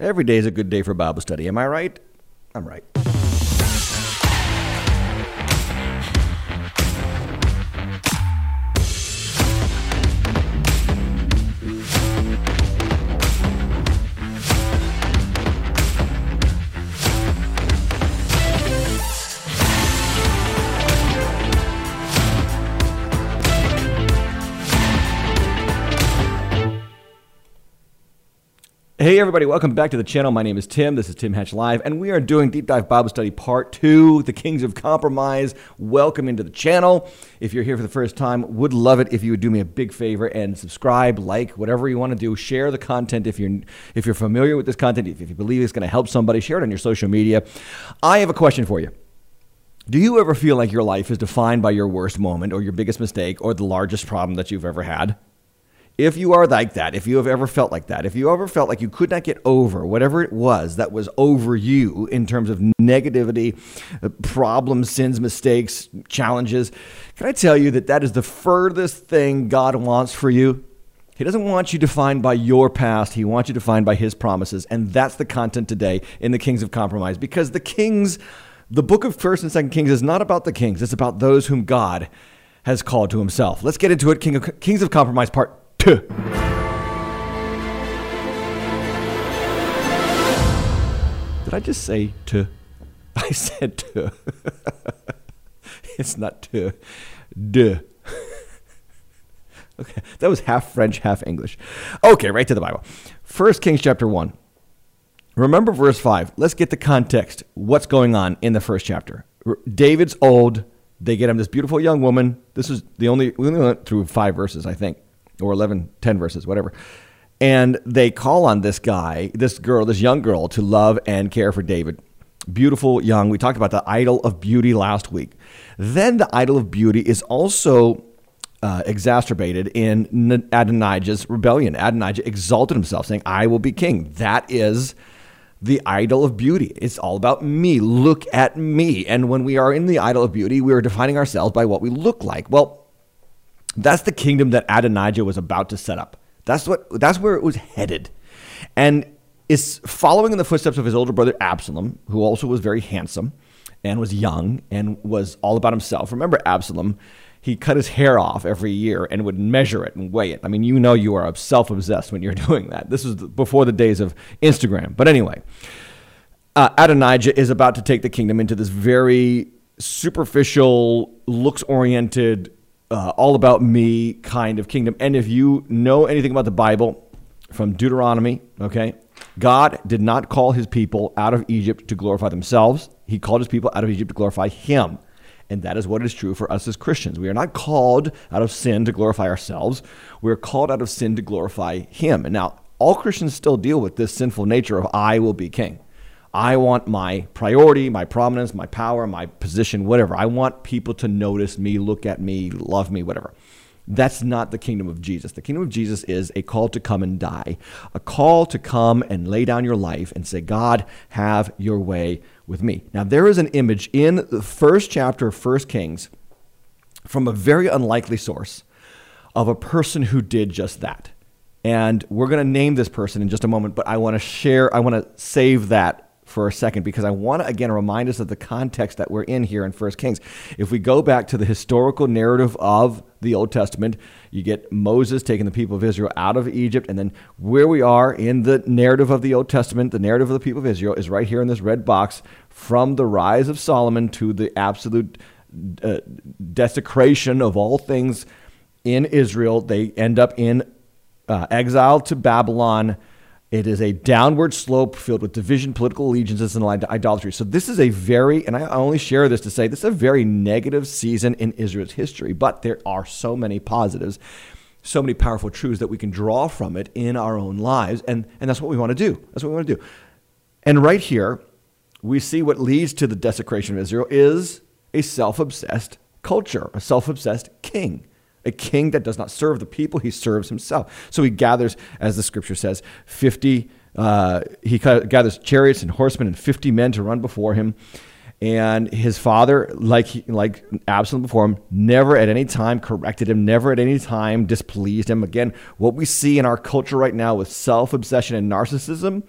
Every day is a good day for Bible study. Am I right? I'm right. Hey, everybody, welcome back to the channel. My name is Tim. This is Tim Hatch Live, and we are doing Deep Dive Bible Study Part 2, The Kings of Compromise. Welcome into the channel. If you're here for the first time, would love it if you would do me a big favor and subscribe, like, whatever you want to do. Share the content if you're if you're familiar with this content, if you believe it's going to help somebody, share it on your social media. I have a question for you. Do you ever feel like your life is defined by your worst moment or your biggest mistake or the largest problem that you've ever had? If you are like that, if you have ever felt like that, if you ever felt like you could not get over whatever it was that was over you in terms of negativity, problems, sins, mistakes, challenges, can I tell you that that is the furthest thing God wants for you? He doesn't want you defined by your past. He wants you defined by his promises. And that's the content today in the Kings of Compromise because the Kings, the book of 1st and 2nd Kings is not about the kings. It's about those whom God has called to himself. Let's get into it. King of, Kings of Compromise part Did I just say to? I said to. it's not to. De. okay, that was half French, half English. Okay, right to the Bible. First Kings chapter 1. Remember verse 5. Let's get the context. What's going on in the first chapter? David's old. They get him this beautiful young woman. This is the only, we only went through five verses, I think or 11, 10 verses, whatever. And they call on this guy, this girl, this young girl, to love and care for David. Beautiful, young. We talked about the idol of beauty last week. Then the idol of beauty is also uh, exacerbated in Adonijah's rebellion. Adonijah exalted himself, saying, I will be king. That is the idol of beauty. It's all about me. Look at me. And when we are in the idol of beauty, we are defining ourselves by what we look like. Well, that's the kingdom that Adonijah was about to set up. That's what that's where it was headed. And is following in the footsteps of his older brother Absalom, who also was very handsome and was young and was all about himself. Remember Absalom, he cut his hair off every year and would measure it and weigh it. I mean, you know you are self obsessed when you're doing that. This was before the days of Instagram. But anyway, uh, Adonijah is about to take the kingdom into this very superficial, looks oriented uh, all about me kind of kingdom. And if you know anything about the Bible from Deuteronomy, okay, God did not call his people out of Egypt to glorify themselves. He called his people out of Egypt to glorify him. And that is what is true for us as Christians. We are not called out of sin to glorify ourselves. We are called out of sin to glorify him. And now, all Christians still deal with this sinful nature of I will be king. I want my priority, my prominence, my power, my position, whatever. I want people to notice me, look at me, love me, whatever. That's not the kingdom of Jesus. The kingdom of Jesus is a call to come and die, a call to come and lay down your life and say, God, have your way with me. Now, there is an image in the first chapter of First Kings from a very unlikely source of a person who did just that. And we're going to name this person in just a moment, but I want to share, I want to save that for a second because I want to again remind us of the context that we're in here in First Kings. If we go back to the historical narrative of the Old Testament, you get Moses taking the people of Israel out of Egypt, and then where we are in the narrative of the Old Testament, the narrative of the people of Israel is right here in this red box from the rise of Solomon to the absolute uh, desecration of all things in Israel. They end up in uh, exile to Babylon it is a downward slope filled with division, political allegiances, and idolatry. So, this is a very, and I only share this to say, this is a very negative season in Israel's history, but there are so many positives, so many powerful truths that we can draw from it in our own lives. And, and that's what we want to do. That's what we want to do. And right here, we see what leads to the desecration of Israel is a self obsessed culture, a self obsessed king a king that does not serve the people, he serves himself. So he gathers, as the scripture says, 50, uh, he gathers chariots and horsemen and 50 men to run before him. And his father, like, like Absalom before him, never at any time corrected him, never at any time displeased him. Again, what we see in our culture right now with self obsession and narcissism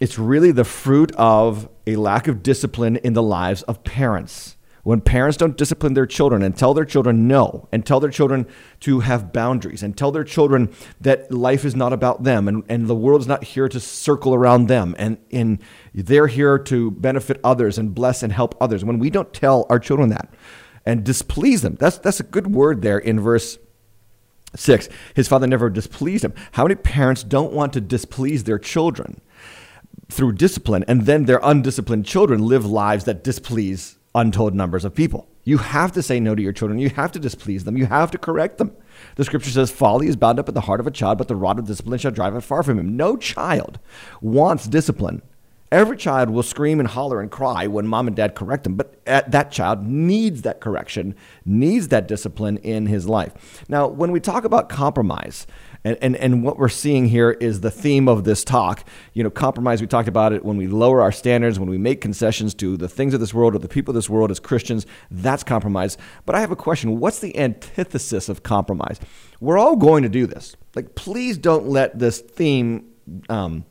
It's really the fruit of a lack of discipline in the lives of parents. When parents don't discipline their children and tell their children no, and tell their children to have boundaries, and tell their children that life is not about them and, and the world is not here to circle around them, and, and they're here to benefit others and bless and help others. When we don't tell our children that and displease them, that's, that's a good word there in verse Six, his father never displeased him. How many parents don't want to displease their children through discipline, and then their undisciplined children live lives that displease untold numbers of people? You have to say no to your children. You have to displease them. You have to correct them. The scripture says, Folly is bound up in the heart of a child, but the rod of discipline shall drive it far from him. No child wants discipline Every child will scream and holler and cry when mom and dad correct them, but uh, that child needs that correction, needs that discipline in his life. Now, when we talk about compromise, and, and, and what we're seeing here is the theme of this talk. You know, compromise, we talked about it when we lower our standards, when we make concessions to the things of this world or the people of this world as Christians, that's compromise. But I have a question what's the antithesis of compromise? We're all going to do this. Like, please don't let this theme. Um,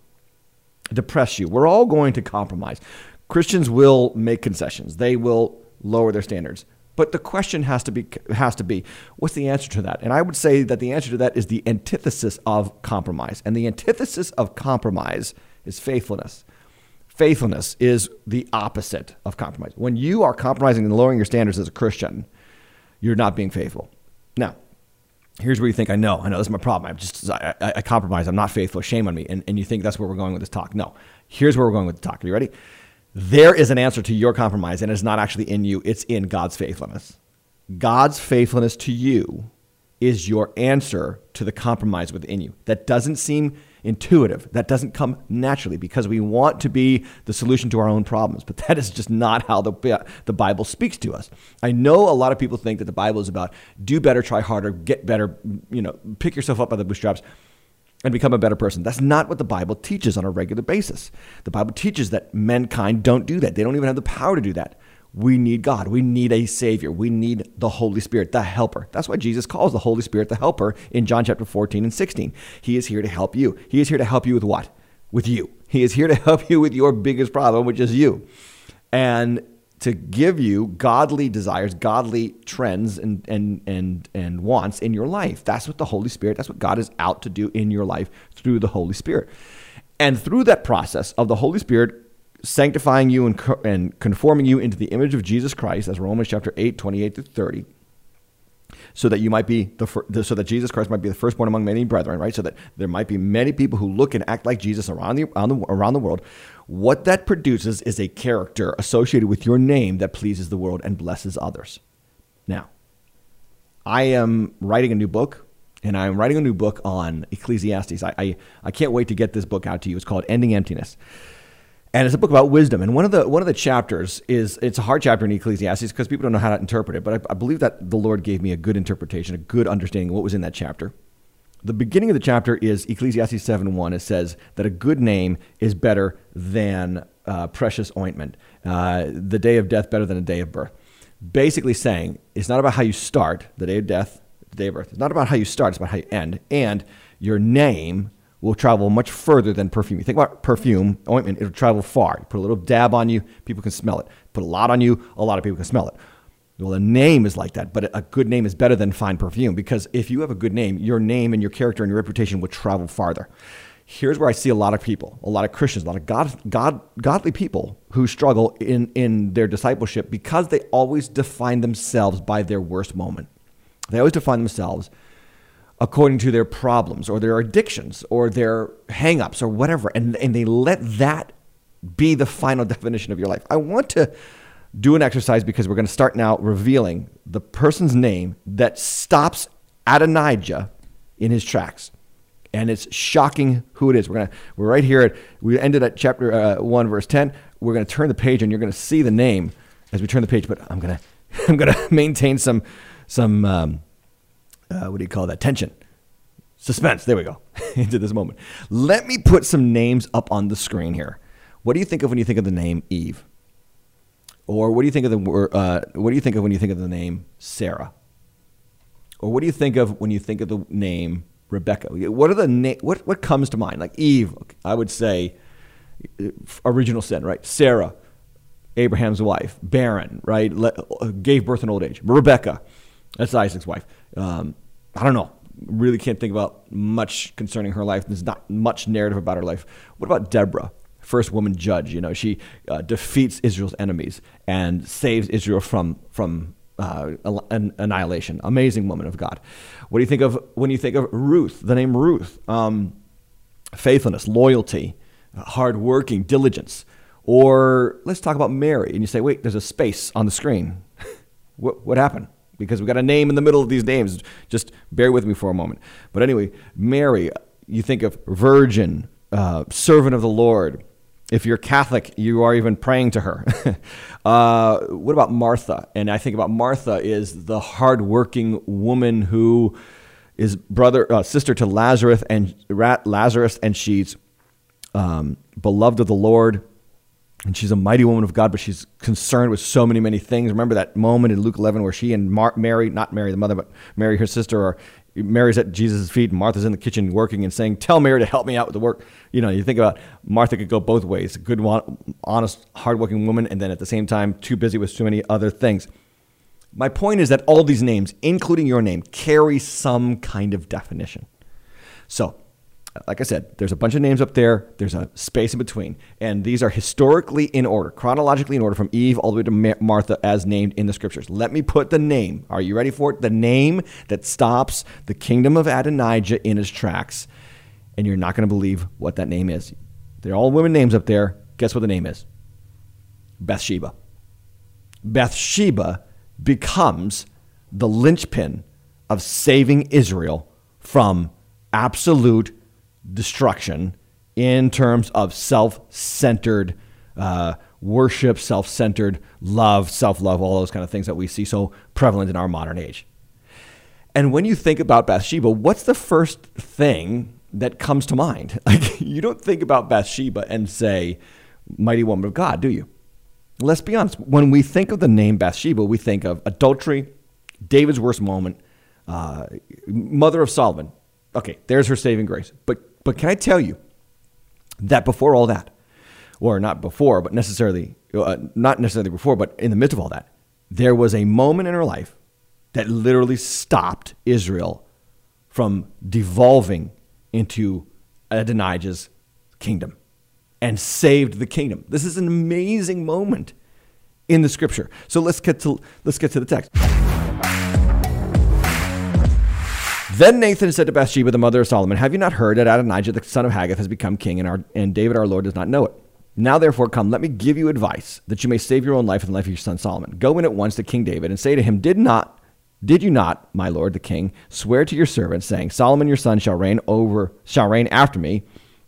depress you. We're all going to compromise. Christians will make concessions. They will lower their standards. But the question has to be has to be what's the answer to that? And I would say that the answer to that is the antithesis of compromise. And the antithesis of compromise is faithfulness. Faithfulness is the opposite of compromise. When you are compromising and lowering your standards as a Christian, you're not being faithful. Now, here's where you think, I know, I know, this is my problem. I'm just, I, I, I, compromise. I'm not faithful. Shame on me. And, and you think that's where we're going with this talk. No, here's where we're going with the talk. Are you ready? There is an answer to your compromise, and it's not actually in you, it's in God's faithfulness. God's faithfulness to you is your answer to the compromise within you. That doesn't seem intuitive. That doesn't come naturally because we want to be the solution to our own problems. But that is just not how the, the Bible speaks to us. I know a lot of people think that the Bible is about do better, try harder, get better, you know, pick yourself up by the bootstraps and become a better person. That's not what the Bible teaches on a regular basis. The Bible teaches that mankind don't do that. They don't even have the power to do that. We need God. We need a Savior. We need the Holy Spirit, the Helper. That's why Jesus calls the Holy Spirit the Helper in John chapter 14 and 16. He is here to help you. He is here to help you with what? With you. He is here to help you with your biggest problem, which is you. And to give you godly desires, godly trends and, and, and, and wants in your life. That's what the Holy Spirit, that's what God is out to do in your life through the Holy Spirit. And through that process of the Holy Spirit sanctifying you and, and conforming you into the image of Jesus Christ, as Romans chapter 8, 28 to 30, so that you might be the, fir- so that Jesus Christ might be the firstborn among many brethren, right? So that there might be many people who look and act like Jesus around the, around the, around the world. What that produces is a character associated with your name that pleases the world and blesses others. Now, I am writing a new book and I'm writing a new book on Ecclesiastes. I, I, I, can't wait to get this book out to you. It's called Ending Emptiness and it's a book about wisdom. And one of the one of the chapters is it's a hard chapter in Ecclesiastes because people don't know how to interpret it. But I, I, believe that the Lord gave me a good interpretation, a good understanding of what was in that chapter. The beginning of the chapter is Ecclesiastes seven one. It says that a good name is better than uh, precious ointment. Uh, the day of death better than a day of birth. Basically saying it's not about how you start, the day of death, the day of birth. It's not about how you start. It's about how you end. And your name will travel much further than perfume. You think about perfume, ointment, it'll travel far. You put a little dab on you, people can smell it. Put a lot on you, a lot of people can smell it. Well, a name is like that, but a good name is better than fine perfume because if you have a good name, your name and your character and your reputation will travel farther. Here's where I see a lot of people, a lot of Christians, a lot of God, God, godly people who struggle in, in their discipleship because they always define themselves by their worst moment. They always define themselves according to their problems or their addictions or their hangups or whatever. And, and they let that be the final definition of your life. I want to do an exercise because we're going to start now revealing the person's name that stops Adonijah in his tracks. And it's shocking who it is. We're gonna we're right here. At, we ended at chapter uh, one, verse ten. We're gonna turn the page, and you're gonna see the name as we turn the page. But I'm gonna I'm gonna maintain some some um, uh, what do you call that? Tension, suspense. There we go into this moment. Let me put some names up on the screen here. What do you think of when you think of the name Eve? Or what do you think of the uh, what do you think of when you think of the name Sarah? Or what do you think of when you think of the name Rebecca? What are the na- what what comes to mind? Like Eve, I would say original sin, right? Sarah, Abraham's wife, barren, right? gave birth in old age. Rebecca, that's Isaac's wife. Um, I don't know. Really can't think about much concerning her life. There's not much narrative about her life. What about Deborah? First woman judge. You know, she uh, defeats Israel's enemies and saves Israel from from uh, an annihilation. Amazing woman of God. What do you think of when you think of Ruth? The name Ruth. Um, faithfulness, loyalty, hardworking, diligence. Or let's talk about Mary. And you say, wait, there's a space on the screen. what, what happened? Because we got a name in the middle of these names. Just bear with me for a moment. But anyway, Mary, you think of virgin, uh, servant of the Lord. If you're Catholic, you are even praying to her. uh, what about Martha? And I think about Martha is the hardworking woman who is brother, uh, sister to Lazarus, and Lazarus, and she's um, beloved of the Lord and she's a mighty woman of God, but she's concerned with so many, many things. Remember that moment in Luke 11 where she and Mar- Mary, not Mary the mother, but Mary, her sister, are Mary's at Jesus' feet and Martha's in the kitchen working and saying, Tell Mary to help me out with the work. You know, you think about Martha could go both ways a good, honest, hardworking woman, and then at the same time, too busy with too many other things. My point is that all these names, including your name, carry some kind of definition. So, like I said, there's a bunch of names up there. There's a space in between. And these are historically in order, chronologically in order from Eve all the way to Martha as named in the scriptures. Let me put the name. Are you ready for it? The name that stops the kingdom of Adonijah in its tracks. And you're not going to believe what that name is. They're all women names up there. Guess what the name is? Bathsheba. Bathsheba becomes the linchpin of saving Israel from absolute destruction in terms of self centered uh, worship, self centered love, self love, all those kind of things that we see so prevalent in our modern age. And when you think about Bathsheba, what's the first thing that comes to mind? Like, you don't think about Bathsheba and say, Mighty Woman of God, do you? Let's be honest. When we think of the name Bathsheba, we think of adultery, David's worst moment, uh, mother of Solomon. Okay, there's her saving grace. But but can I tell you that before all that, or not before, but necessarily, uh, not necessarily before, but in the midst of all that, there was a moment in her life that literally stopped Israel from devolving into Adonijah's kingdom and saved the kingdom. This is an amazing moment in the scripture. So let's get to let's get to the text. Then Nathan said to Bathsheba, the mother of Solomon, Have you not heard that Adonijah, the son of Haggith, has become king, and, our, and David our Lord does not know it? Now, therefore, come, let me give you advice, that you may save your own life and the life of your son Solomon. Go in at once to King David, and say to him, Did not did you not, my lord the king, swear to your servant, saying, Solomon your son shall reign over shall reign after me,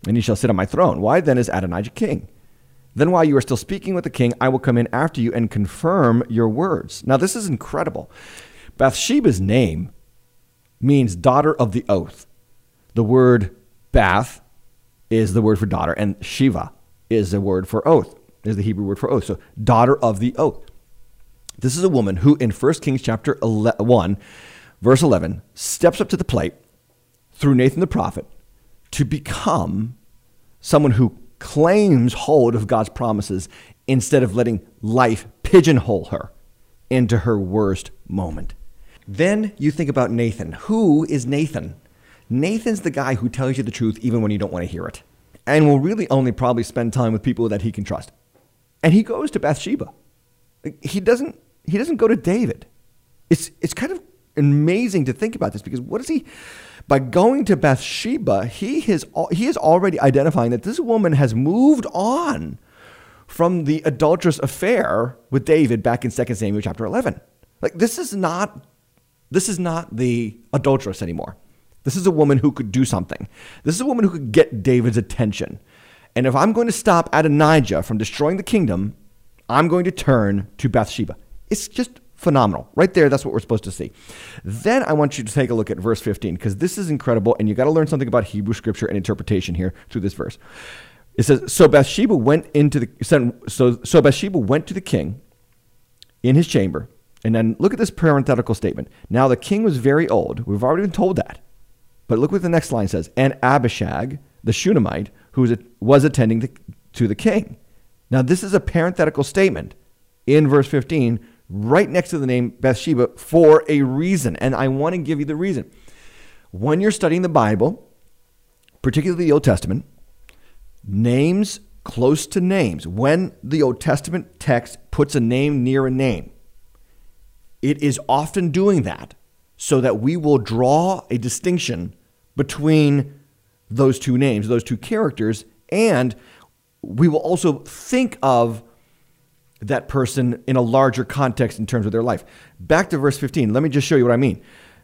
and he shall sit on my throne? Why then is Adonijah king? Then while you are still speaking with the king, I will come in after you and confirm your words. Now this is incredible. Bathsheba's name means daughter of the oath. The word bath is the word for daughter, and Shiva is the word for oath, is the Hebrew word for oath. So, daughter of the oath. This is a woman who, in 1 Kings chapter 1, verse 11, steps up to the plate through Nathan the prophet to become someone who claims hold of God's promises instead of letting life pigeonhole her into her worst moment. Then you think about Nathan. Who is Nathan? Nathan's the guy who tells you the truth even when you don't want to hear it, and will really only probably spend time with people that he can trust. And he goes to Bathsheba. He doesn't. He doesn't go to David. It's it's kind of amazing to think about this because what is he? By going to Bathsheba, he is he is already identifying that this woman has moved on from the adulterous affair with David back in 2 Samuel chapter 11. Like this is not this is not the adulteress anymore. This is a woman who could do something. This is a woman who could get David's attention. And if I'm going to stop Adonijah from destroying the kingdom, I'm going to turn to Bathsheba. It's just phenomenal. Right there, that's what we're supposed to see. Then I want you to take a look at verse 15 because this is incredible and you got to learn something about Hebrew scripture and interpretation here through this verse. It says, "So Bathsheba went into the so so Bathsheba went to the king in his chamber and then look at this parenthetical statement. Now the king was very old. We've already been told that. But look what the next line says. And Abishag, the Shunammite, who was, was attending to, to the king. Now, this is a parenthetical statement in verse 15, right next to the name Bathsheba for a reason. And I want to give you the reason. When you're studying the Bible, particularly the Old Testament, names close to names, when the Old Testament text puts a name near a name, it is often doing that so that we will draw a distinction between those two names, those two characters, and we will also think of that person in a larger context in terms of their life. Back to verse 15. Let me just show you what I mean.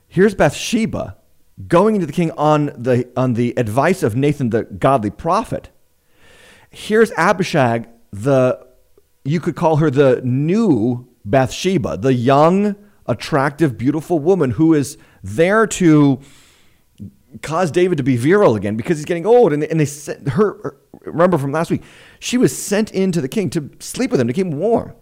Here's Bathsheba going into the king on the on the advice of Nathan the godly prophet. Here's Abishag, the you could call her the new Bathsheba, the young, attractive, beautiful woman who is there to cause David to be virile again because he's getting old. And they, and they sent her, remember from last week, she was sent into the king to sleep with him to keep him warm.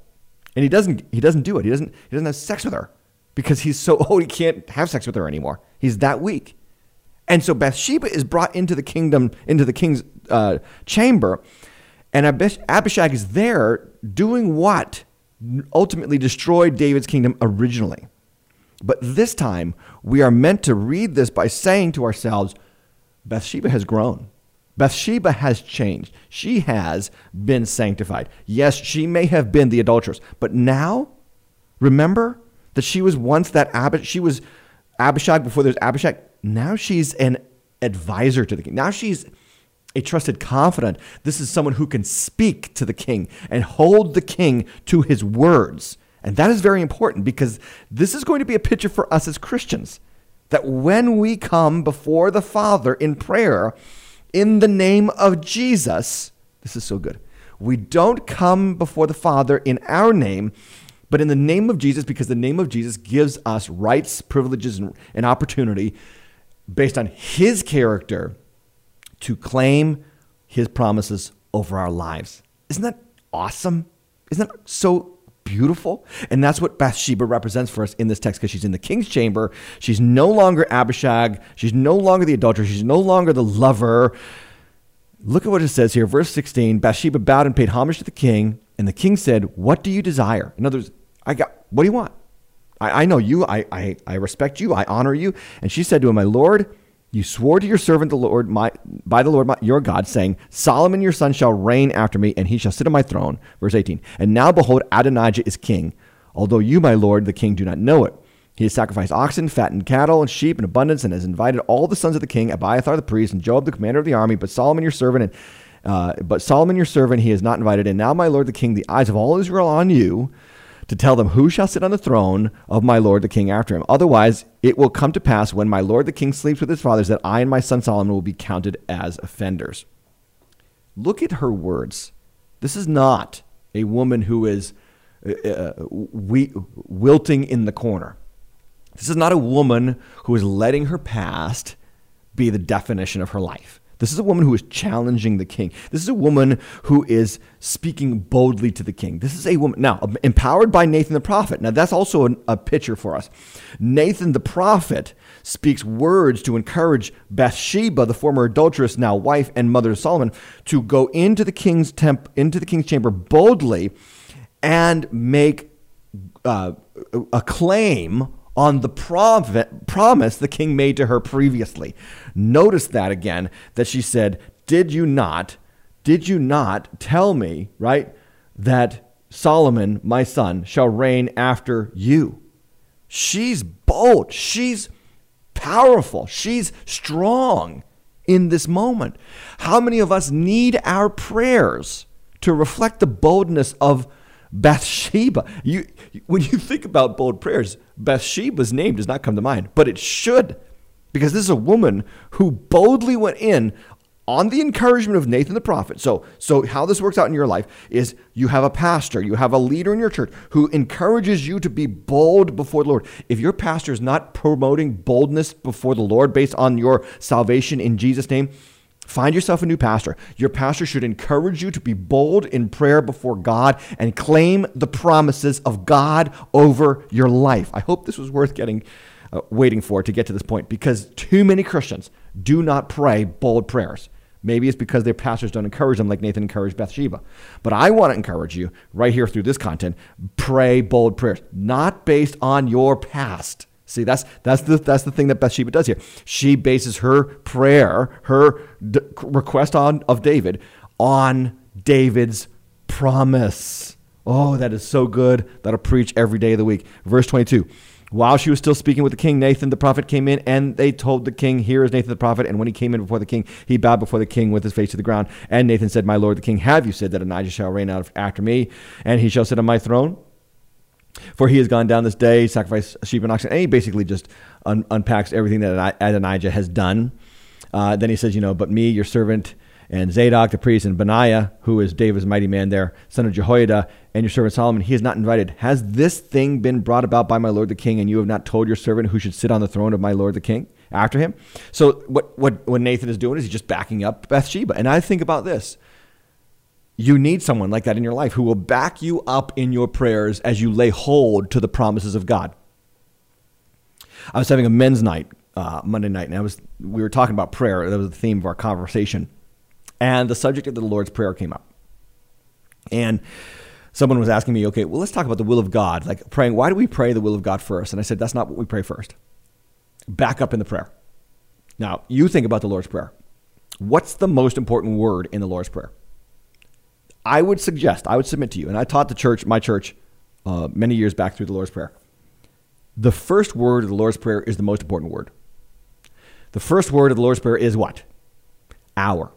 And he doesn't, he doesn't do it. He doesn't, he doesn't have sex with her because he's so old he can't have sex with her anymore. He's that weak. And so Bathsheba is brought into the kingdom, into the king's uh, chamber. And Abishag is there doing what ultimately destroyed David's kingdom originally. But this time, we are meant to read this by saying to ourselves, Bathsheba has grown. Bathsheba has changed. She has been sanctified. Yes, she may have been the adulteress, but now, remember that she was once that Ab- she was Abishag before there's Abishag. Now she's an advisor to the king. Now she's a trusted confidant. This is someone who can speak to the king and hold the king to his words. And that is very important because this is going to be a picture for us as Christians that when we come before the Father in prayer in the name of Jesus, this is so good. We don't come before the Father in our name, but in the name of Jesus because the name of Jesus gives us rights, privileges, and, opportunity based on his character to claim his promises over our lives. Isn't that awesome? Isn't that so beautiful. And that's what Bathsheba represents for us in this text because she's in the king's chamber. She's no longer Abishag. She's no longer the adulterer. She's no longer the lover. Look at what it says here, verse 16. Bathsheba bowed and paid homage to the king, and the king said, What do you desire? In other words, I got, what do you want? I, I know you. I, I, I respect you. I honor you. And she said to him, My Lord, you swore to your servant the Lord, my, by the Lord my, your God, saying, Solomon your son shall reign after me, and he shall sit on my throne. Verse 18. And now behold, Adonijah is king, although you, my Lord, the king, do not know it. He has sacrificed oxen, fattened cattle, and sheep in abundance, and has invited all the sons of the king, Abiathar the priest, and Joab the commander of the army. But Solomon your servant, and uh, but Solomon your servant, he has not invited. And now, my lord the king, the eyes of all Israel on you, to tell them who shall sit on the throne of my lord the king after him. Otherwise, it will come to pass when my lord the king sleeps with his fathers that I and my son Solomon will be counted as offenders. Look at her words. This is not a woman who is uh, uh we, wilting in the corner. This is not a woman who is letting her past be the definition of her life. This is a woman who is challenging the king. This is a woman who is speaking boldly to the king. This is a woman, now, empowered by Nathan the prophet. Now, that's also an, a picture for us. Nathan the prophet speaks words to encourage Bathsheba, the former adulteress, now wife and mother of Solomon, to go into the king's temp, into the king's chamber boldly and make uh, a claim on the promise the king made to her previously. Notice that again, that she said, Did you not, did you not tell me, right, that Solomon, my son, shall reign after you? She's bold. She's powerful. She's strong in this moment. How many of us need our prayers to reflect the boldness of Bathsheba? You, when you think about bold prayers, Bathsheba's name does not come to mind, but it should, because this is a woman who boldly went in on the encouragement of Nathan the prophet. So, so how this works out in your life is you have a pastor, you have a leader in your church who encourages you to be bold before the Lord. If your pastor is not promoting boldness before the Lord based on your salvation in Jesus' name, Find yourself a new pastor. Your pastor should encourage you to be bold in prayer before God and claim the promises of God over your life. I hope this was worth getting uh, waiting for to get to this point because too many Christians do not pray bold prayers. Maybe it's because their pastors don't encourage them like Nathan encouraged Bathsheba. But I want to encourage you right here through this content pray bold prayers, not based on your past. See, that's, that's, the, that's the thing that Bathsheba does here. She bases her prayer, her d- request on, of David, on David's promise. Oh, that is so good. That'll preach every day of the week. Verse 22. While she was still speaking with the king, Nathan the prophet came in, and they told the king, Here is Nathan the prophet. And when he came in before the king, he bowed before the king with his face to the ground. And Nathan said, My lord the king, have you said that Adonijah shall reign out after me, and he shall sit on my throne? For he has gone down this day, sacrifice sheep and oxen. And he basically just un- unpacks everything that Adonijah has done. Uh, then he says, You know, but me, your servant, and Zadok the priest, and Benaiah, who is David's mighty man there, son of Jehoiada, and your servant Solomon, he is not invited. Has this thing been brought about by my lord the king, and you have not told your servant who should sit on the throne of my lord the king after him? So what, what, what Nathan is doing is he's just backing up Bathsheba. And I think about this. You need someone like that in your life who will back you up in your prayers as you lay hold to the promises of God. I was having a men's night uh, Monday night, and I was we were talking about prayer. That was the theme of our conversation and the subject of the Lord's Prayer came up. And someone was asking me, okay, well, let's talk about the will of God, like praying. Why do we pray the will of God first? And I said, that's not what we pray first. Back up in the prayer. Now, you think about the Lord's Prayer. What's the most important word in the Lord's Prayer? I would suggest, I would submit to you, and I taught the church, my church, uh, many years back through the Lord's Prayer. The first word of the Lord's Prayer is the most important word. The first word of the Lord's Prayer is what? Our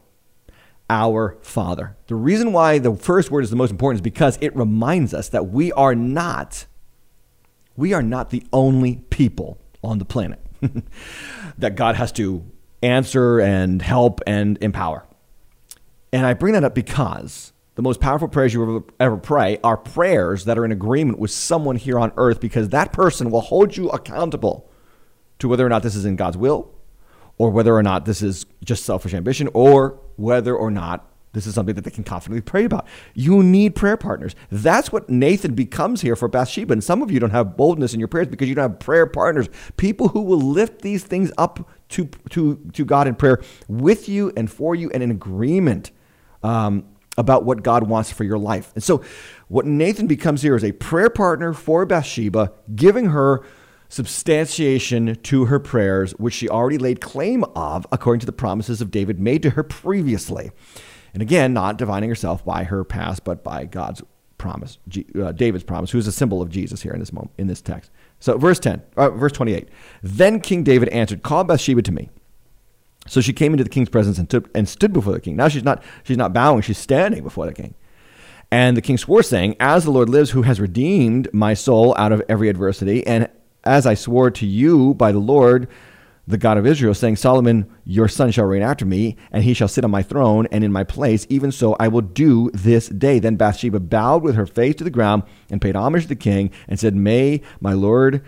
our Father. The reason why the first word is the most important is because it reminds us that we are not we are not the only people on the planet that God has to answer and help and empower. And I bring that up because the most powerful prayers you ever, ever pray are prayers that are in agreement with someone here on earth because that person will hold you accountable to whether or not this is in God's will or whether or not this is just selfish ambition, or whether or not this is something that they can confidently pray about. You need prayer partners. That's what Nathan becomes here for Bathsheba. And some of you don't have boldness in your prayers because you don't have prayer partners, people who will lift these things up to, to, to God in prayer with you and for you and in agreement um, about what God wants for your life. And so, what Nathan becomes here is a prayer partner for Bathsheba, giving her substantiation to her prayers, which she already laid claim of according to the promises of David made to her previously. And again, not divining herself by her past, but by God's promise, uh, David's promise, who is a symbol of Jesus here in this moment, in this text. So, verse 10, uh, verse 28. Then King David answered, Call Bathsheba to me. So she came into the king's presence and, took, and stood before the king. Now she's not, she's not bowing, she's standing before the king. And the king swore, saying, As the Lord lives, who has redeemed my soul out of every adversity, and as I swore to you by the Lord, the God of Israel, saying, Solomon, your son shall reign after me, and he shall sit on my throne and in my place. Even so, I will do this day. Then Bathsheba bowed with her face to the ground and paid homage to the king and said, May my Lord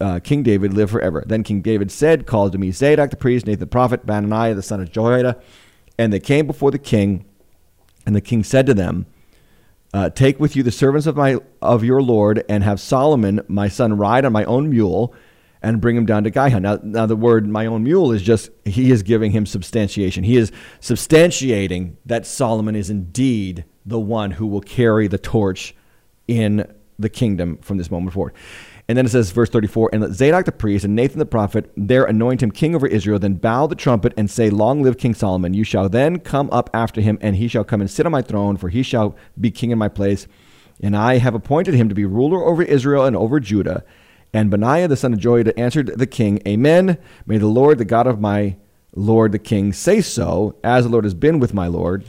uh, King David live forever. Then King David said, Call to me Zadok the priest, Nathan the prophet, Benaiah the son of Jehoiada. And they came before the king, and the king said to them, uh, take with you the servants of my of your lord, and have Solomon my son ride on my own mule, and bring him down to Gihon. Now, now the word "my own mule" is just he is giving him substantiation. He is substantiating that Solomon is indeed the one who will carry the torch in the kingdom from this moment forward. And then it says, verse 34, and let Zadok the priest and Nathan the prophet there anoint him king over Israel, then bow the trumpet and say, Long live King Solomon. You shall then come up after him, and he shall come and sit on my throne, for he shall be king in my place. And I have appointed him to be ruler over Israel and over Judah. And Benaiah the son of Jehoiada answered the king, Amen. May the Lord, the God of my Lord the king, say so, as the Lord has been with my Lord.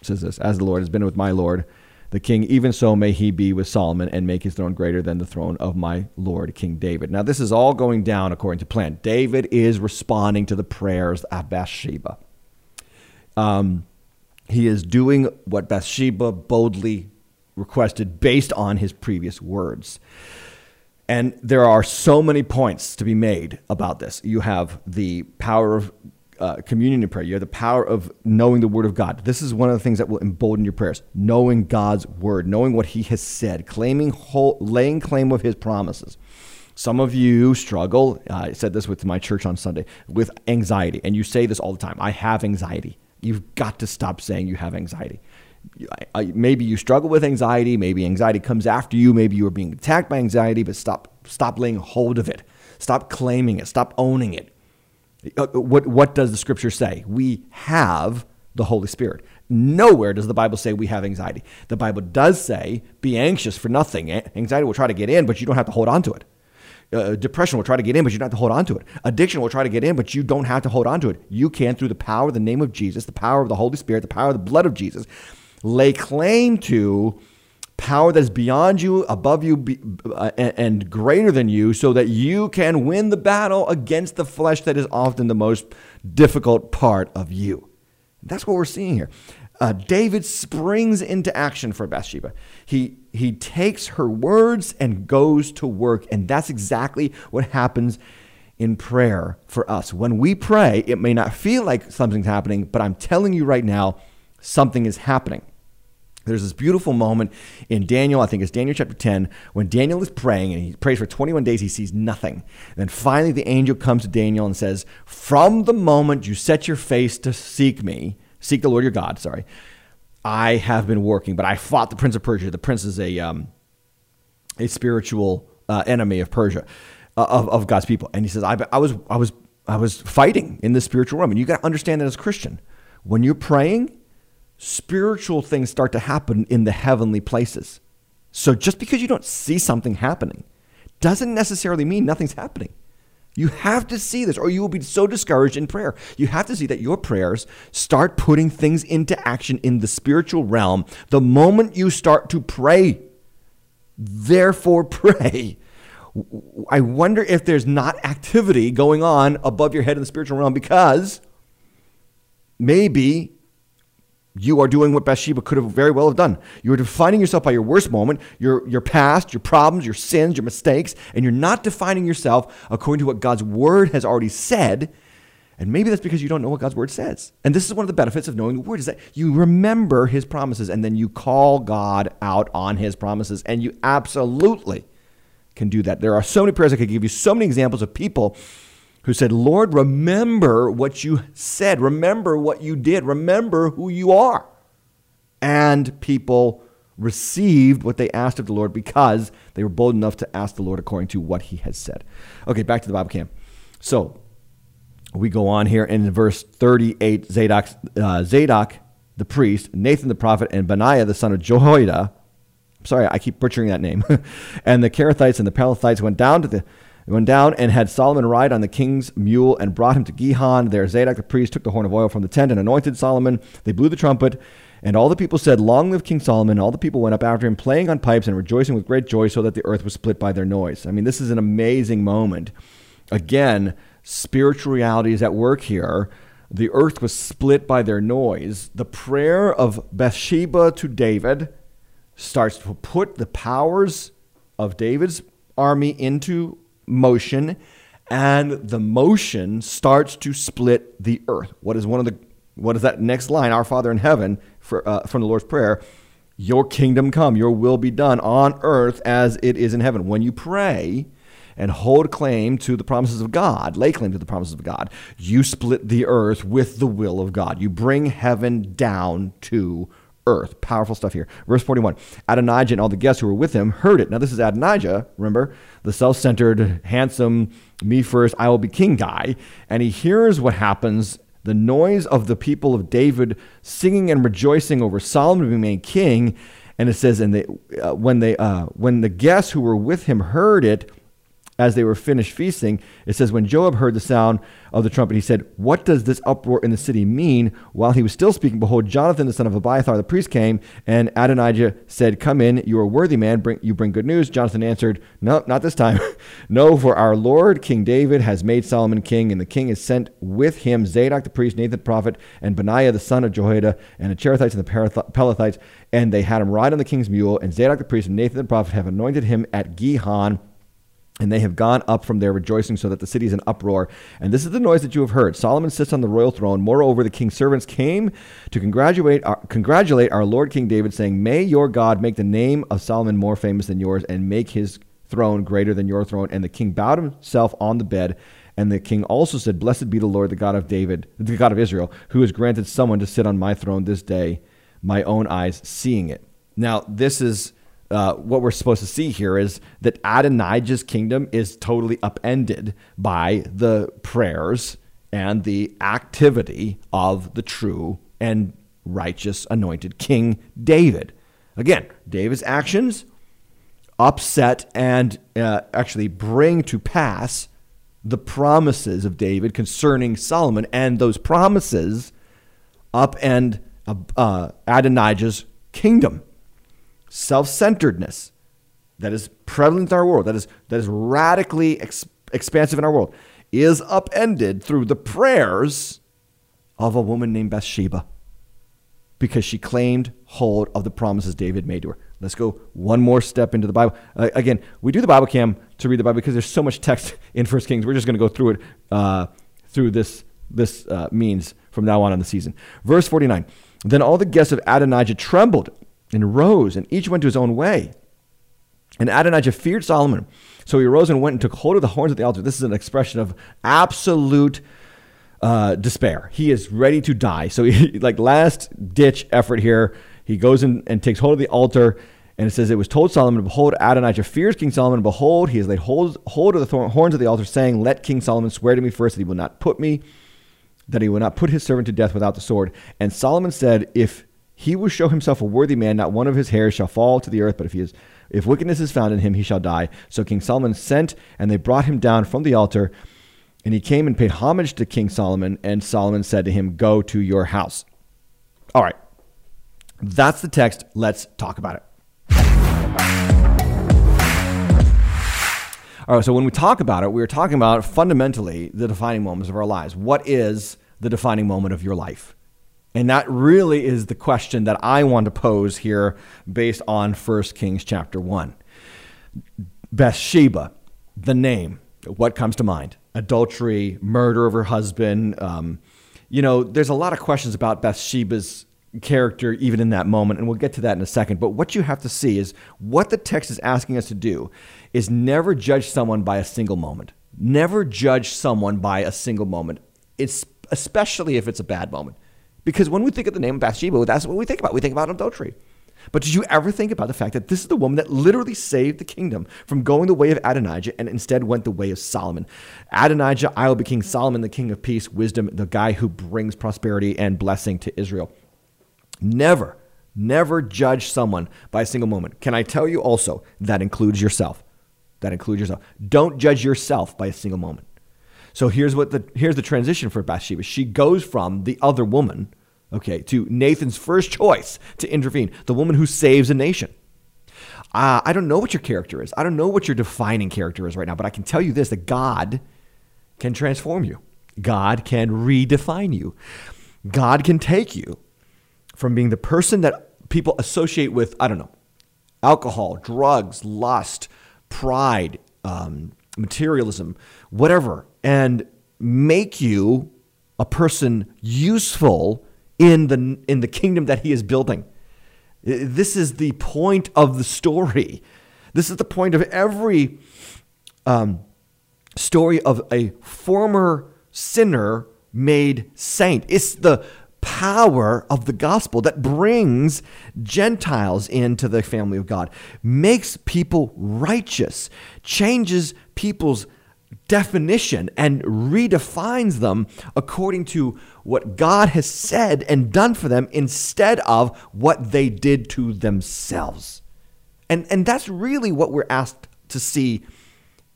Says this, as the Lord has been with my Lord the king, even so may he be with Solomon and make his throne greater than the throne of my Lord King David. Now, this is all going down according to plan. David is responding to the prayers of Bathsheba. Um, he is doing what Bathsheba boldly requested based on his previous words. And there are so many points to be made about this. You have the power of uh, communion in prayer. You have the power of knowing the Word of God. This is one of the things that will embolden your prayers. Knowing God's Word, knowing what He has said, claiming, whole, laying claim of His promises. Some of you struggle. I said this with my church on Sunday with anxiety, and you say this all the time. I have anxiety. You've got to stop saying you have anxiety. Maybe you struggle with anxiety. Maybe anxiety comes after you. Maybe you are being attacked by anxiety, but stop, stop laying hold of it. Stop claiming it. Stop owning it. Uh, what, what does the scripture say? We have the Holy Spirit. Nowhere does the Bible say we have anxiety. The Bible does say, be anxious for nothing. Anxiety will try to get in, but you don't have to hold on to it. Uh, depression will try to get in, but you don't have to hold on to it. Addiction will try to get in, but you don't have to hold on to it. You can, through the power of the name of Jesus, the power of the Holy Spirit, the power of the blood of Jesus, lay claim to power that is beyond you, above you, uh, and greater than you, so that you can win the battle against the flesh that is often the most difficult part of you. That's what we're seeing here. Uh, David springs into action for Bathsheba. He, he takes her words and goes to work. And that's exactly what happens in prayer for us. When we pray, it may not feel like something's happening, but I'm telling you right now, something is happening. There's this beautiful moment in Daniel, I think it's Daniel chapter 10, when Daniel is praying and he prays for 21 days, he sees nothing. And then finally, the angel comes to Daniel and says, From the moment you set your face to seek me, seek the Lord your God, sorry, I have been working, but I fought the prince of Persia. The prince is a, um, a spiritual uh, enemy of Persia, uh, of, of God's people. And he says, I, I, was, I, was, I was fighting in the spiritual realm. And you got to understand that as a Christian. When you're praying, spiritual things start to happen in the heavenly places. So just because you don't see something happening doesn't necessarily mean nothing's happening. You have to see this, or you will be so discouraged in prayer. You have to see that your prayers start putting things into action in the spiritual realm the moment you start to pray. Therefore, pray. I wonder if there's not activity going on above your head in the spiritual realm because maybe you are doing what Bathsheba could have very well have done. You are defining yourself by your worst moment, your, your past, your problems, your sins, your mistakes, and you're not defining yourself according to what God's word has already said. And maybe that's because you don't know what God's word says. And this is one of the benefits of knowing the word is that you remember his promises and then you call God out on his promises. And you absolutely can do that. There are so many prayers I could give you, so many examples of people who said, Lord, remember what you said, remember what you did, remember who you are. And people received what they asked of the Lord because they were bold enough to ask the Lord according to what he has said. Okay, back to the Bible camp. So we go on here in verse 38 Zadok, uh, Zadok the priest, Nathan the prophet, and Benaiah the son of Jehoiada. Sorry, I keep butchering that name. and the Cherethites and the Pelethites went down to the they went down and had Solomon ride on the king's mule and brought him to Gihon. There Zadok the priest took the horn of oil from the tent and anointed Solomon. They blew the trumpet, and all the people said, Long live King Solomon. All the people went up after him, playing on pipes and rejoicing with great joy, so that the earth was split by their noise. I mean, this is an amazing moment. Again, spiritual reality is at work here. The earth was split by their noise. The prayer of Bathsheba to David starts to put the powers of David's army into motion, and the motion starts to split the earth. What is one of the what is that next line? Our Father in heaven for, uh, from the Lord's prayer. Your kingdom come, your will be done on earth as it is in heaven. When you pray and hold claim to the promises of God, lay claim to the promises of God, you split the earth with the will of God. You bring heaven down to earth. Powerful stuff here. Verse 41 Adonijah and all the guests who were with him heard it. Now, this is Adonijah, remember, the self centered, handsome, me first, I will be king guy. And he hears what happens the noise of the people of David singing and rejoicing over Solomon being made king. And it says, and they, uh, when, they, uh, when the guests who were with him heard it, as they were finished feasting, it says, When Joab heard the sound of the trumpet, he said, What does this uproar in the city mean? While he was still speaking, behold, Jonathan, the son of Abiathar, the priest, came, and Adonijah said, Come in, you are a worthy man, bring, you bring good news. Jonathan answered, No, not this time. no, for our Lord, King David, has made Solomon king, and the king has sent with him Zadok the priest, Nathan the prophet, and Benaiah the son of Jehoiada, and the Cherethites and the Pelethites, and they had him ride on the king's mule, and Zadok the priest and Nathan the prophet have anointed him at Gihon and they have gone up from there rejoicing so that the city is in uproar. And this is the noise that you have heard. Solomon sits on the royal throne. Moreover, the king's servants came to congratulate our, congratulate our Lord King David, saying, May your God make the name of Solomon more famous than yours and make his throne greater than your throne. And the king bowed himself on the bed And the king also said, Blessed be the Lord, the God of David, the God of Israel, who has granted someone to sit on my throne this day, my own eyes seeing it. Now, this is uh, what we're supposed to see here is that Adonijah's kingdom is totally upended by the prayers and the activity of the true and righteous anointed King David. Again, David's actions upset and uh, actually bring to pass the promises of David concerning Solomon, and those promises upend uh, uh, Adonijah's kingdom. Self centeredness that is prevalent in our world, that is, that is radically ex- expansive in our world, is upended through the prayers of a woman named Bathsheba because she claimed hold of the promises David made to her. Let's go one more step into the Bible. Uh, again, we do the Bible cam to read the Bible because there's so much text in First Kings. We're just going to go through it uh, through this this uh, means from now on in the season. Verse 49. Then all the guests of Adonijah trembled and rose, and each went to his own way. And Adonijah feared Solomon. So he arose and went and took hold of the horns of the altar. This is an expression of absolute uh, despair. He is ready to die. So he, like last ditch effort here, he goes in and takes hold of the altar. And it says, It was told Solomon, Behold, Adonijah fears King Solomon. Behold, he has laid hold, hold of the thorn, horns of the altar, saying, Let King Solomon swear to me first that he will not put me, that he will not put his servant to death without the sword. And Solomon said, If he will show himself a worthy man, not one of his hairs shall fall to the earth, but if he is if wickedness is found in him, he shall die. So King Solomon sent, and they brought him down from the altar. And he came and paid homage to King Solomon, and Solomon said to him, Go to your house. All right. That's the text. Let's talk about it. All right, so when we talk about it, we're talking about fundamentally the defining moments of our lives. What is the defining moment of your life? And that really is the question that I want to pose here based on 1 Kings chapter 1. Bathsheba, the name, what comes to mind? Adultery, murder of her husband. Um, you know, there's a lot of questions about Bathsheba's character even in that moment, and we'll get to that in a second. But what you have to see is what the text is asking us to do is never judge someone by a single moment. Never judge someone by a single moment. It's especially if it's a bad moment. Because when we think of the name of Bathsheba, that's what we think about. We think about adultery. But did you ever think about the fact that this is the woman that literally saved the kingdom from going the way of Adonijah and instead went the way of Solomon? Adonijah, I will be king. Solomon, the king of peace, wisdom, the guy who brings prosperity and blessing to Israel. Never, never judge someone by a single moment. Can I tell you also that includes yourself? That includes yourself. Don't judge yourself by a single moment. So here's what the here's the transition for Bathsheba. She goes from the other woman, okay, to Nathan's first choice to intervene, the woman who saves a nation. Uh, I don't know what your character is. I don't know what your defining character is right now, but I can tell you this: that God can transform you. God can redefine you. God can take you from being the person that people associate with, I don't know, alcohol, drugs, lust, pride, um, materialism, whatever, and make you a person useful in the in the kingdom that he is building. This is the point of the story. This is the point of every um, story of a former sinner made saint. It's the power of the gospel that brings Gentiles into the family of God, makes people righteous, changes people's definition and redefines them according to what God has said and done for them instead of what they did to themselves. And, and that's really what we're asked to see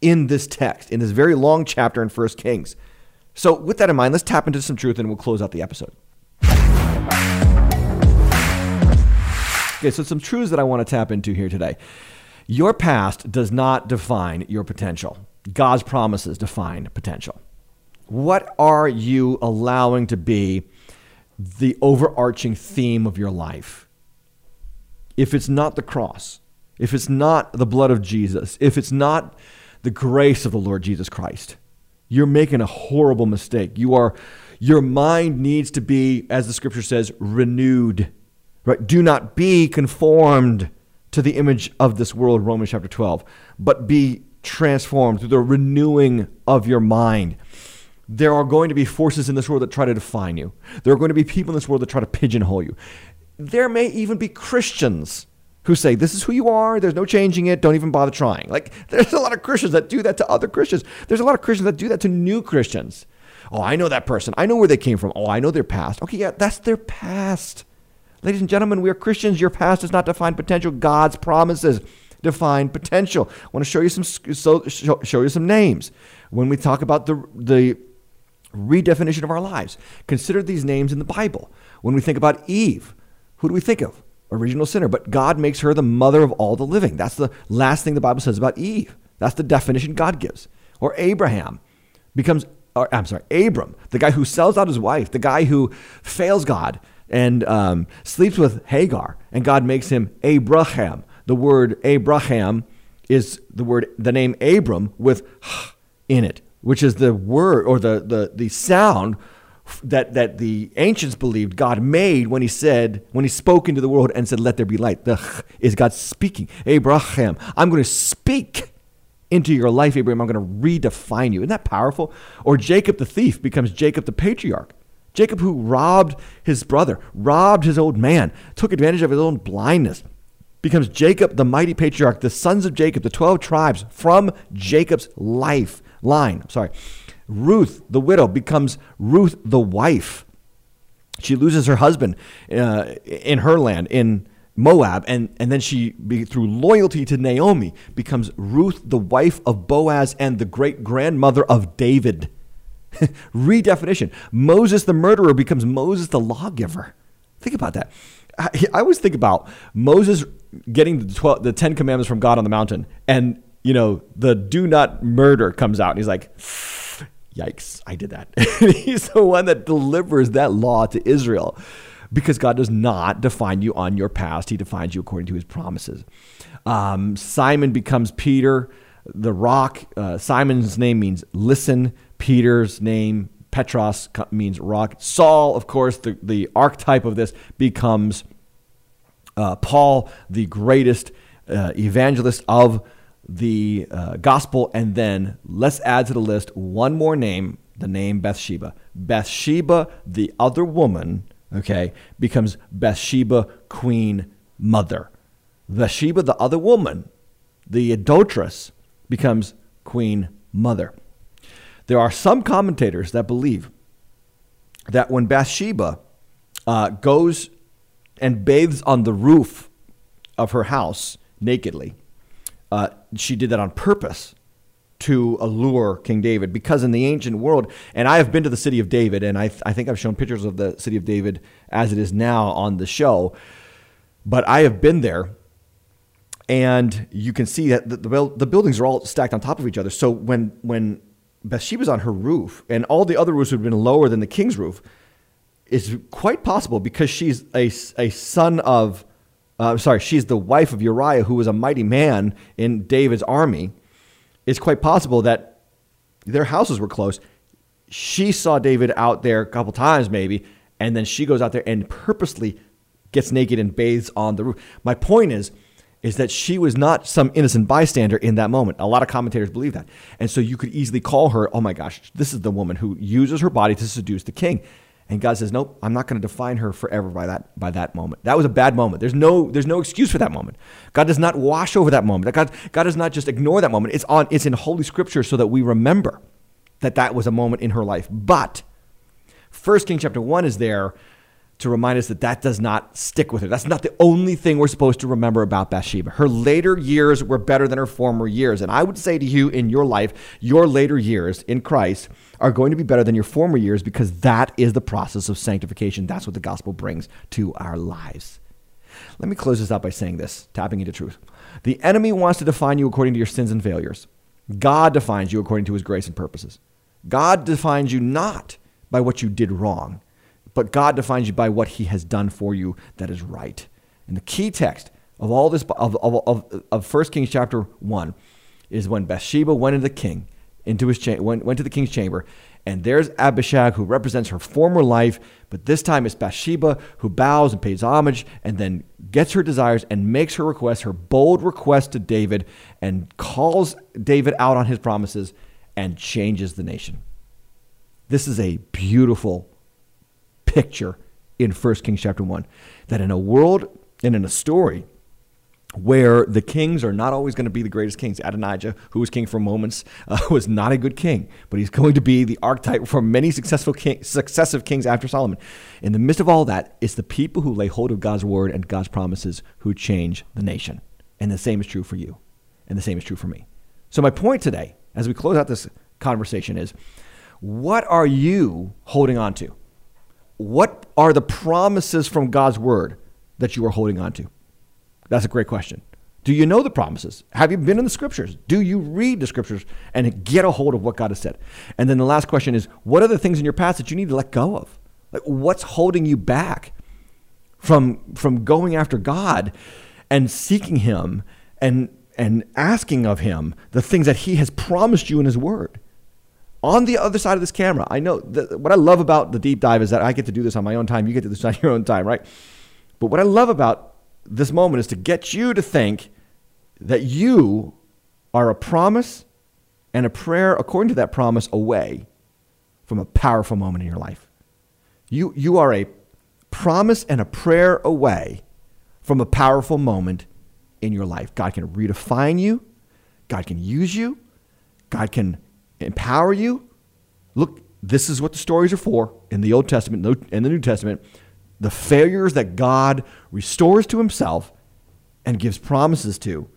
in this text, in this very long chapter in 1 Kings. So, with that in mind, let's tap into some truth and we'll close out the episode. Okay, so some truths that I want to tap into here today. Your past does not define your potential. God's promises define potential. What are you allowing to be the overarching theme of your life? If it's not the cross, if it's not the blood of Jesus, if it's not the grace of the Lord Jesus Christ, you're making a horrible mistake. You are your mind needs to be as the scripture says renewed Right? Do not be conformed to the image of this world, Romans chapter 12, but be transformed through the renewing of your mind. there are going to be forces in this world that try to define you. There are going to be people in this world that try to pigeonhole you. There may even be Christians who say, This is who you are, there's no changing it, don't even bother trying. Like, there's a lot of Christians that do that to other Christians. There's a lot of Christians that do that to new Christians. Oh, I know that person. I know where they came from. Oh, I know their past. Okay, yeah, that's their past. Ladies and gentlemen, we are Christians. Your past does not define potential. God's promises define potential. I want to show you some so, show, show you some names when we talk about the the redefinition of our lives. Consider these names in the Bible. When we think about Eve, who do we think of? Original sinner, but God makes her the mother of all the living. That's the last thing the Bible says about Eve. That's the definition God gives. Or Abraham becomes or I'm sorry, Abram, the guy who sells out his wife, the guy who fails God and um, sleeps with Hagar, and God makes him Abraham. The word Abraham is the word, the name Abram with in it, which is the word or the, the, the sound that, that the ancients believed God made when he said, when he spoke into the world and said, let there be light. The is God speaking. Abraham, I'm going to speak into your life, Abraham. I'm going to redefine you. Isn't that powerful? Or Jacob the thief becomes Jacob the patriarch. Jacob, who robbed his brother, robbed his old man, took advantage of his own blindness, becomes Jacob the mighty patriarch, the sons of Jacob, the 12 tribes from Jacob's life line. Sorry. Ruth, the widow, becomes Ruth the wife. She loses her husband uh, in her land, in Moab, and, and then she, through loyalty to Naomi, becomes Ruth, the wife of Boaz and the great grandmother of David. Redefinition. Moses, the murderer, becomes Moses, the lawgiver. Think about that. I, always think about Moses getting the, 12, the Ten Commandments from God on the mountain, and you know the do not murder comes out, and he's like, "Yikes, I did that." he's the one that delivers that law to Israel because God does not define you on your past. He defines you according to his promises. Um, Simon becomes Peter, the rock. Uh, Simon's name means listen. Peter's name, Petros, means rock. Saul, of course, the, the archetype of this becomes uh, Paul, the greatest uh, evangelist of the uh, gospel. And then let's add to the list one more name, the name Bathsheba. Bathsheba, the other woman okay, becomes Bathsheba, queen mother. Bathsheba, the other woman, the adulteress, becomes queen mother. There are some commentators that believe that when Bathsheba uh, goes and bathes on the roof of her house nakedly, uh, she did that on purpose to allure King David because in the ancient world, and I have been to the city of David, and I, I think I've shown pictures of the city of David as it is now on the show, but I have been there. And you can see that the, the, the buildings are all stacked on top of each other. So when, when Bathsheba's on her roof, and all the other roofs would have been lower than the king's roof, it's quite possible because she's a, a son of, uh, sorry, she's the wife of Uriah, who was a mighty man in David's army it's quite possible that their houses were close. She saw David out there a couple times, maybe, and then she goes out there and purposely gets naked and bathes on the roof. My point is, is that she was not some innocent bystander in that moment. A lot of commentators believe that. And so you could easily call her, oh my gosh, this is the woman who uses her body to seduce the king. And God says, Nope, I'm not going to define her forever by that, by that moment. That was a bad moment. There's no, there's no excuse for that moment. God does not wash over that moment. God, God does not just ignore that moment. It's, on, it's in Holy Scripture so that we remember that that was a moment in her life. But First King chapter 1 is there to remind us that that does not stick with her. That's not the only thing we're supposed to remember about Bathsheba. Her later years were better than her former years. And I would say to you in your life, your later years in Christ are going to be better than your former years because that is the process of sanctification. That's what the gospel brings to our lives. Let me close this out by saying this, tapping into truth. The enemy wants to define you according to your sins and failures. God defines you according to his grace and purposes. God defines you not by what you did wrong. But God defines you by what he has done for you that is right. And the key text of all this, of, of, of, of 1 Kings chapter 1, is when Bathsheba went into the king, into his cha- went, went to the king's chamber, and there's Abishag who represents her former life, but this time it's Bathsheba who bows and pays homage and then gets her desires and makes her request, her bold request to David, and calls David out on his promises and changes the nation. This is a beautiful picture in 1 Kings chapter 1 that in a world and in a story where the kings are not always going to be the greatest kings. Adonijah, who was king for moments, uh, was not a good king, but he's going to be the archetype for many successful king, successive kings after Solomon. In the midst of all that, it's the people who lay hold of God's word and God's promises who change the nation. And the same is true for you, and the same is true for me. So, my point today, as we close out this conversation, is what are you holding on to? What are the promises from God's word that you are holding on to? That's a great question. Do you know the promises? Have you been in the scriptures? Do you read the scriptures and get a hold of what God has said? And then the last question is what are the things in your past that you need to let go of? Like what's holding you back from from going after God and seeking him and and asking of him the things that he has promised you in his word? On the other side of this camera, I know that what I love about the deep dive is that I get to do this on my own time. You get to do this on your own time, right? But what I love about this moment is to get you to think that you are a promise and a prayer according to that promise away from a powerful moment in your life. You, you are a promise and a prayer away from a powerful moment in your life. God can redefine you, God can use you, God can empower you. Look, this is what the stories are for in the Old Testament and the New Testament the failures that God restores to himself and gives promises to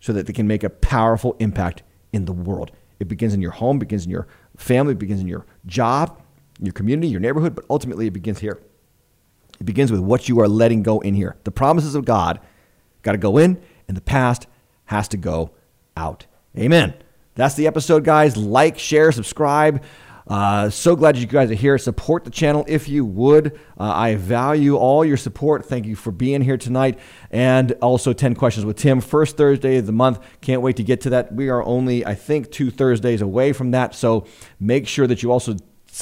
so that they can make a powerful impact in the world. It begins in your home, begins in your family, begins in your job, your community, your neighborhood, but ultimately it begins here. It begins with what you are letting go in here. The promises of God got to go in, and the past has to go out. Amen. That's the episode, guys. Like, share, subscribe. Uh, so glad you guys are here. Support the channel if you would. Uh, I value all your support. Thank you for being here tonight. And also 10 questions with Tim, first Thursday of the month. Can't wait to get to that. We are only, I think, two Thursdays away from that. So make sure that you also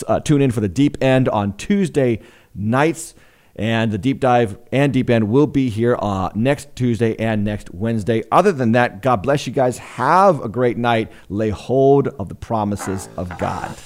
uh, tune in for the deep end on Tuesday nights. And the deep dive and deep end will be here uh, next Tuesday and next Wednesday. Other than that, God bless you guys. Have a great night. Lay hold of the promises of God.